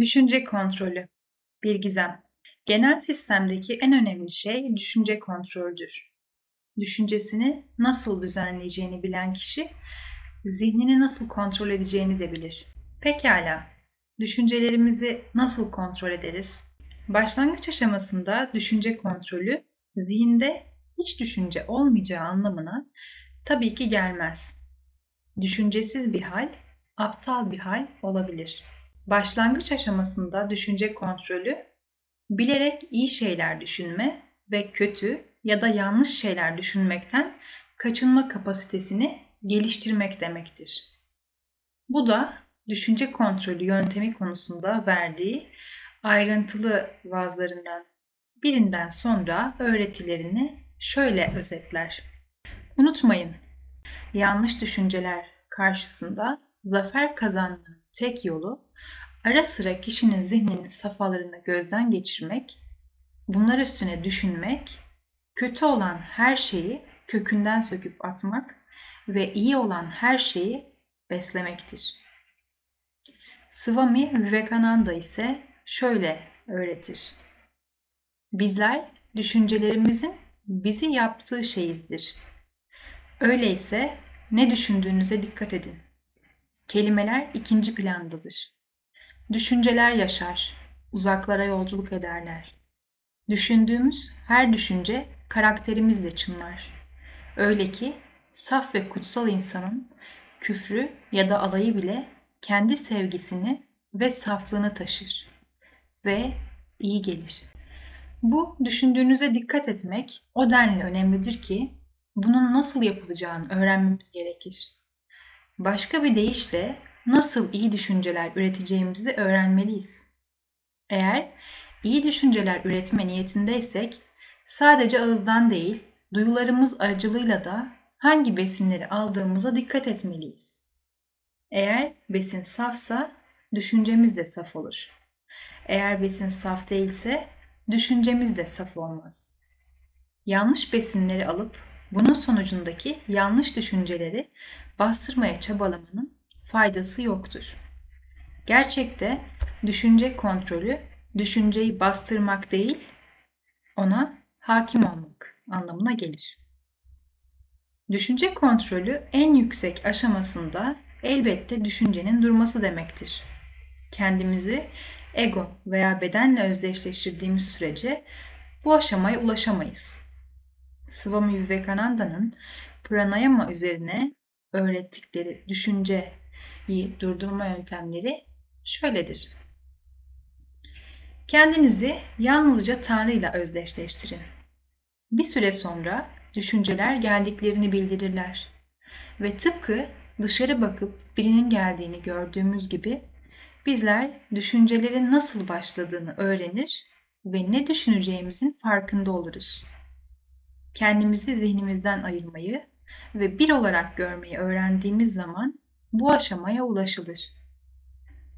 Düşünce kontrolü. Bir gizem. Genel sistemdeki en önemli şey düşünce kontroldür. Düşüncesini nasıl düzenleyeceğini bilen kişi, zihnini nasıl kontrol edeceğini de bilir. Pekala, düşüncelerimizi nasıl kontrol ederiz? Başlangıç aşamasında düşünce kontrolü, zihinde hiç düşünce olmayacağı anlamına tabii ki gelmez. Düşüncesiz bir hal, aptal bir hal olabilir. Başlangıç aşamasında düşünce kontrolü, bilerek iyi şeyler düşünme ve kötü ya da yanlış şeyler düşünmekten kaçınma kapasitesini geliştirmek demektir. Bu da düşünce kontrolü yöntemi konusunda verdiği ayrıntılı vaazlarından birinden sonra öğretilerini şöyle özetler. Unutmayın, yanlış düşünceler karşısında zafer kazanmanın tek yolu ara sıra kişinin zihninin safhalarını gözden geçirmek, bunlar üstüne düşünmek, kötü olan her şeyi kökünden söküp atmak ve iyi olan her şeyi beslemektir. Swami Vivekananda ise şöyle öğretir. Bizler düşüncelerimizin bizi yaptığı şeyizdir. Öyleyse ne düşündüğünüze dikkat edin. Kelimeler ikinci plandadır. Düşünceler yaşar, uzaklara yolculuk ederler. Düşündüğümüz her düşünce karakterimizle çınlar. Öyle ki saf ve kutsal insanın küfrü ya da alayı bile kendi sevgisini ve saflığını taşır ve iyi gelir. Bu düşündüğünüze dikkat etmek o denli önemlidir ki bunun nasıl yapılacağını öğrenmemiz gerekir. Başka bir deyişle nasıl iyi düşünceler üreteceğimizi öğrenmeliyiz. Eğer iyi düşünceler üretme niyetindeysek sadece ağızdan değil, duyularımız aracılığıyla da hangi besinleri aldığımıza dikkat etmeliyiz. Eğer besin safsa düşüncemiz de saf olur. Eğer besin saf değilse düşüncemiz de saf olmaz. Yanlış besinleri alıp bunun sonucundaki yanlış düşünceleri bastırmaya çabalamanın faydası yoktur. Gerçekte düşünce kontrolü düşünceyi bastırmak değil, ona hakim olmak anlamına gelir. Düşünce kontrolü en yüksek aşamasında elbette düşüncenin durması demektir. Kendimizi ego veya bedenle özdeşleştirdiğimiz sürece bu aşamaya ulaşamayız. Swami Vivekananda'nın pranayama üzerine öğrettikleri düşünceyi durdurma yöntemleri şöyledir. Kendinizi yalnızca Tanrı ile özdeşleştirin. Bir süre sonra düşünceler geldiklerini bildirirler. Ve tıpkı dışarı bakıp birinin geldiğini gördüğümüz gibi bizler düşüncelerin nasıl başladığını öğrenir ve ne düşüneceğimizin farkında oluruz. Kendimizi zihnimizden ayırmayı ve bir olarak görmeyi öğrendiğimiz zaman bu aşamaya ulaşılır.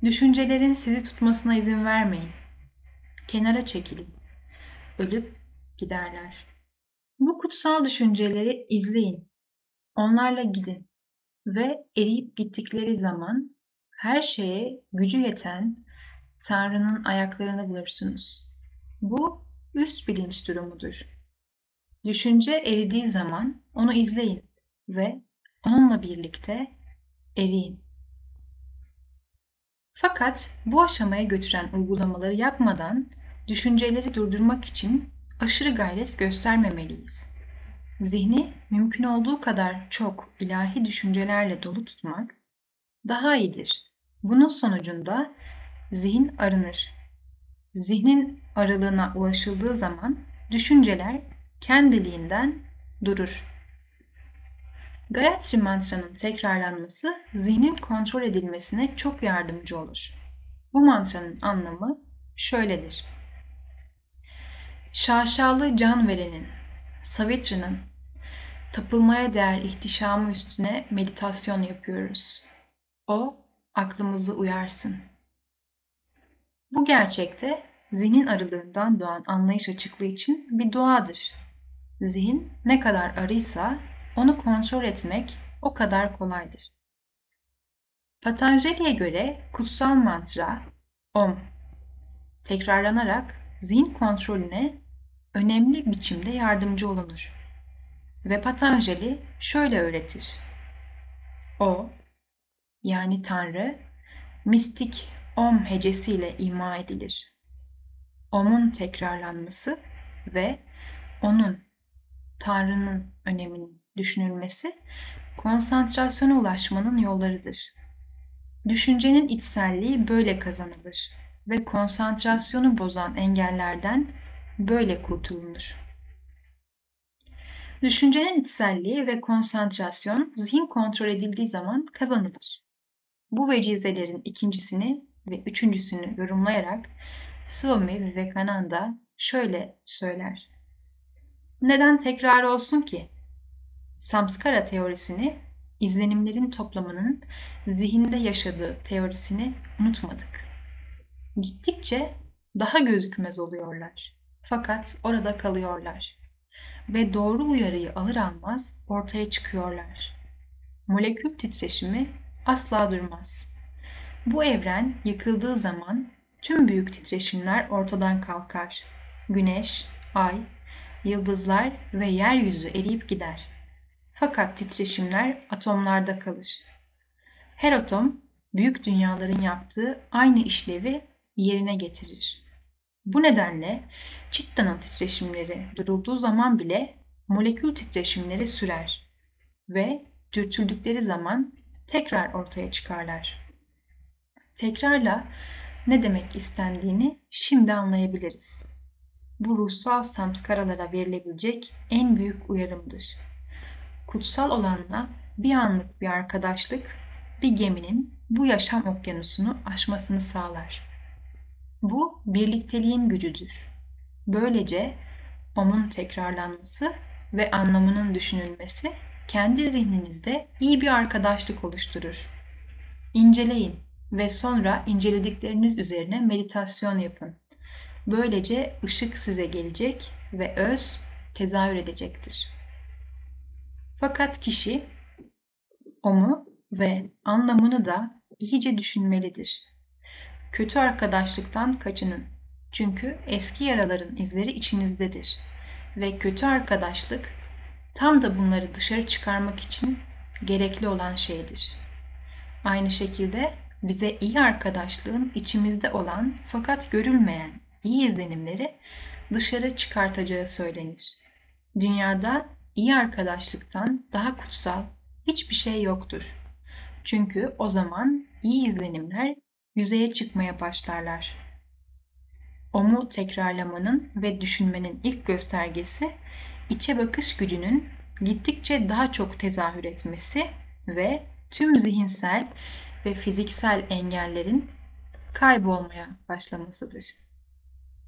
Düşüncelerin sizi tutmasına izin vermeyin. Kenara çekilin. Ölüp giderler. Bu kutsal düşünceleri izleyin. Onlarla gidin ve eriyip gittikleri zaman her şeye gücü yeten Tanrı'nın ayaklarını bulursunuz. Bu üst bilinç durumudur. Düşünce eridiği zaman onu izleyin ve onunla birlikte eriyin. Fakat bu aşamaya götüren uygulamaları yapmadan düşünceleri durdurmak için aşırı gayret göstermemeliyiz. Zihni mümkün olduğu kadar çok ilahi düşüncelerle dolu tutmak daha iyidir. Bunun sonucunda zihin arınır. Zihnin aralığına ulaşıldığı zaman düşünceler kendiliğinden durur. Gayatri mantranın tekrarlanması zihnin kontrol edilmesine çok yardımcı olur. Bu mantranın anlamı şöyledir. Şaşalı can verenin, Savitri'nin tapılmaya değer ihtişamı üstüne meditasyon yapıyoruz. O aklımızı uyarsın. Bu gerçekte zihnin arılığından doğan anlayış açıklığı için bir duadır. Zihin ne kadar arıysa onu kontrol etmek o kadar kolaydır. Patanjali'ye göre kutsal mantra Om tekrarlanarak zihin kontrolüne önemli biçimde yardımcı olunur. Ve Patanjali şöyle öğretir. O, yani Tanrı, mistik Om hecesiyle ima edilir. Om'un tekrarlanması ve onun, Tanrı'nın öneminin düşünülmesi konsantrasyona ulaşmanın yollarıdır. Düşüncenin içselliği böyle kazanılır ve konsantrasyonu bozan engellerden böyle kurtulunur. Düşüncenin içselliği ve konsantrasyon zihin kontrol edildiği zaman kazanılır. Bu vecizelerin ikincisini ve üçüncüsünü yorumlayarak Swami Vivekananda şöyle söyler. Neden tekrar olsun ki? Samskara teorisini, izlenimlerin toplamının zihinde yaşadığı teorisini unutmadık. Gittikçe daha gözükmez oluyorlar. Fakat orada kalıyorlar. Ve doğru uyarıyı alır almaz ortaya çıkıyorlar. Molekül titreşimi asla durmaz. Bu evren yıkıldığı zaman tüm büyük titreşimler ortadan kalkar. Güneş, ay, yıldızlar ve yeryüzü eriyip gider. Fakat titreşimler atomlarda kalır. Her atom büyük dünyaların yaptığı aynı işlevi yerine getirir. Bu nedenle Çitta'nın titreşimleri durulduğu zaman bile molekül titreşimleri sürer ve dürtüldükleri zaman tekrar ortaya çıkarlar. Tekrarla ne demek istendiğini şimdi anlayabiliriz. Bu ruhsal samskaralara verilebilecek en büyük uyarımdır. Kutsal olanla bir anlık bir arkadaşlık bir geminin bu yaşam okyanusunu aşmasını sağlar. Bu birlikteliğin gücüdür. Böylece onun tekrarlanması ve anlamının düşünülmesi kendi zihninizde iyi bir arkadaşlık oluşturur. İnceleyin ve sonra inceledikleriniz üzerine meditasyon yapın. Böylece ışık size gelecek ve öz tezahür edecektir. Fakat kişi onu ve anlamını da iyice düşünmelidir. Kötü arkadaşlıktan kaçının. Çünkü eski yaraların izleri içinizdedir. Ve kötü arkadaşlık tam da bunları dışarı çıkarmak için gerekli olan şeydir. Aynı şekilde bize iyi arkadaşlığın içimizde olan fakat görülmeyen iyi izlenimleri dışarı çıkartacağı söylenir. Dünyada iyi arkadaşlıktan daha kutsal hiçbir şey yoktur. Çünkü o zaman iyi izlenimler yüzeye çıkmaya başlarlar. Omu tekrarlamanın ve düşünmenin ilk göstergesi içe bakış gücünün gittikçe daha çok tezahür etmesi ve tüm zihinsel ve fiziksel engellerin kaybolmaya başlamasıdır.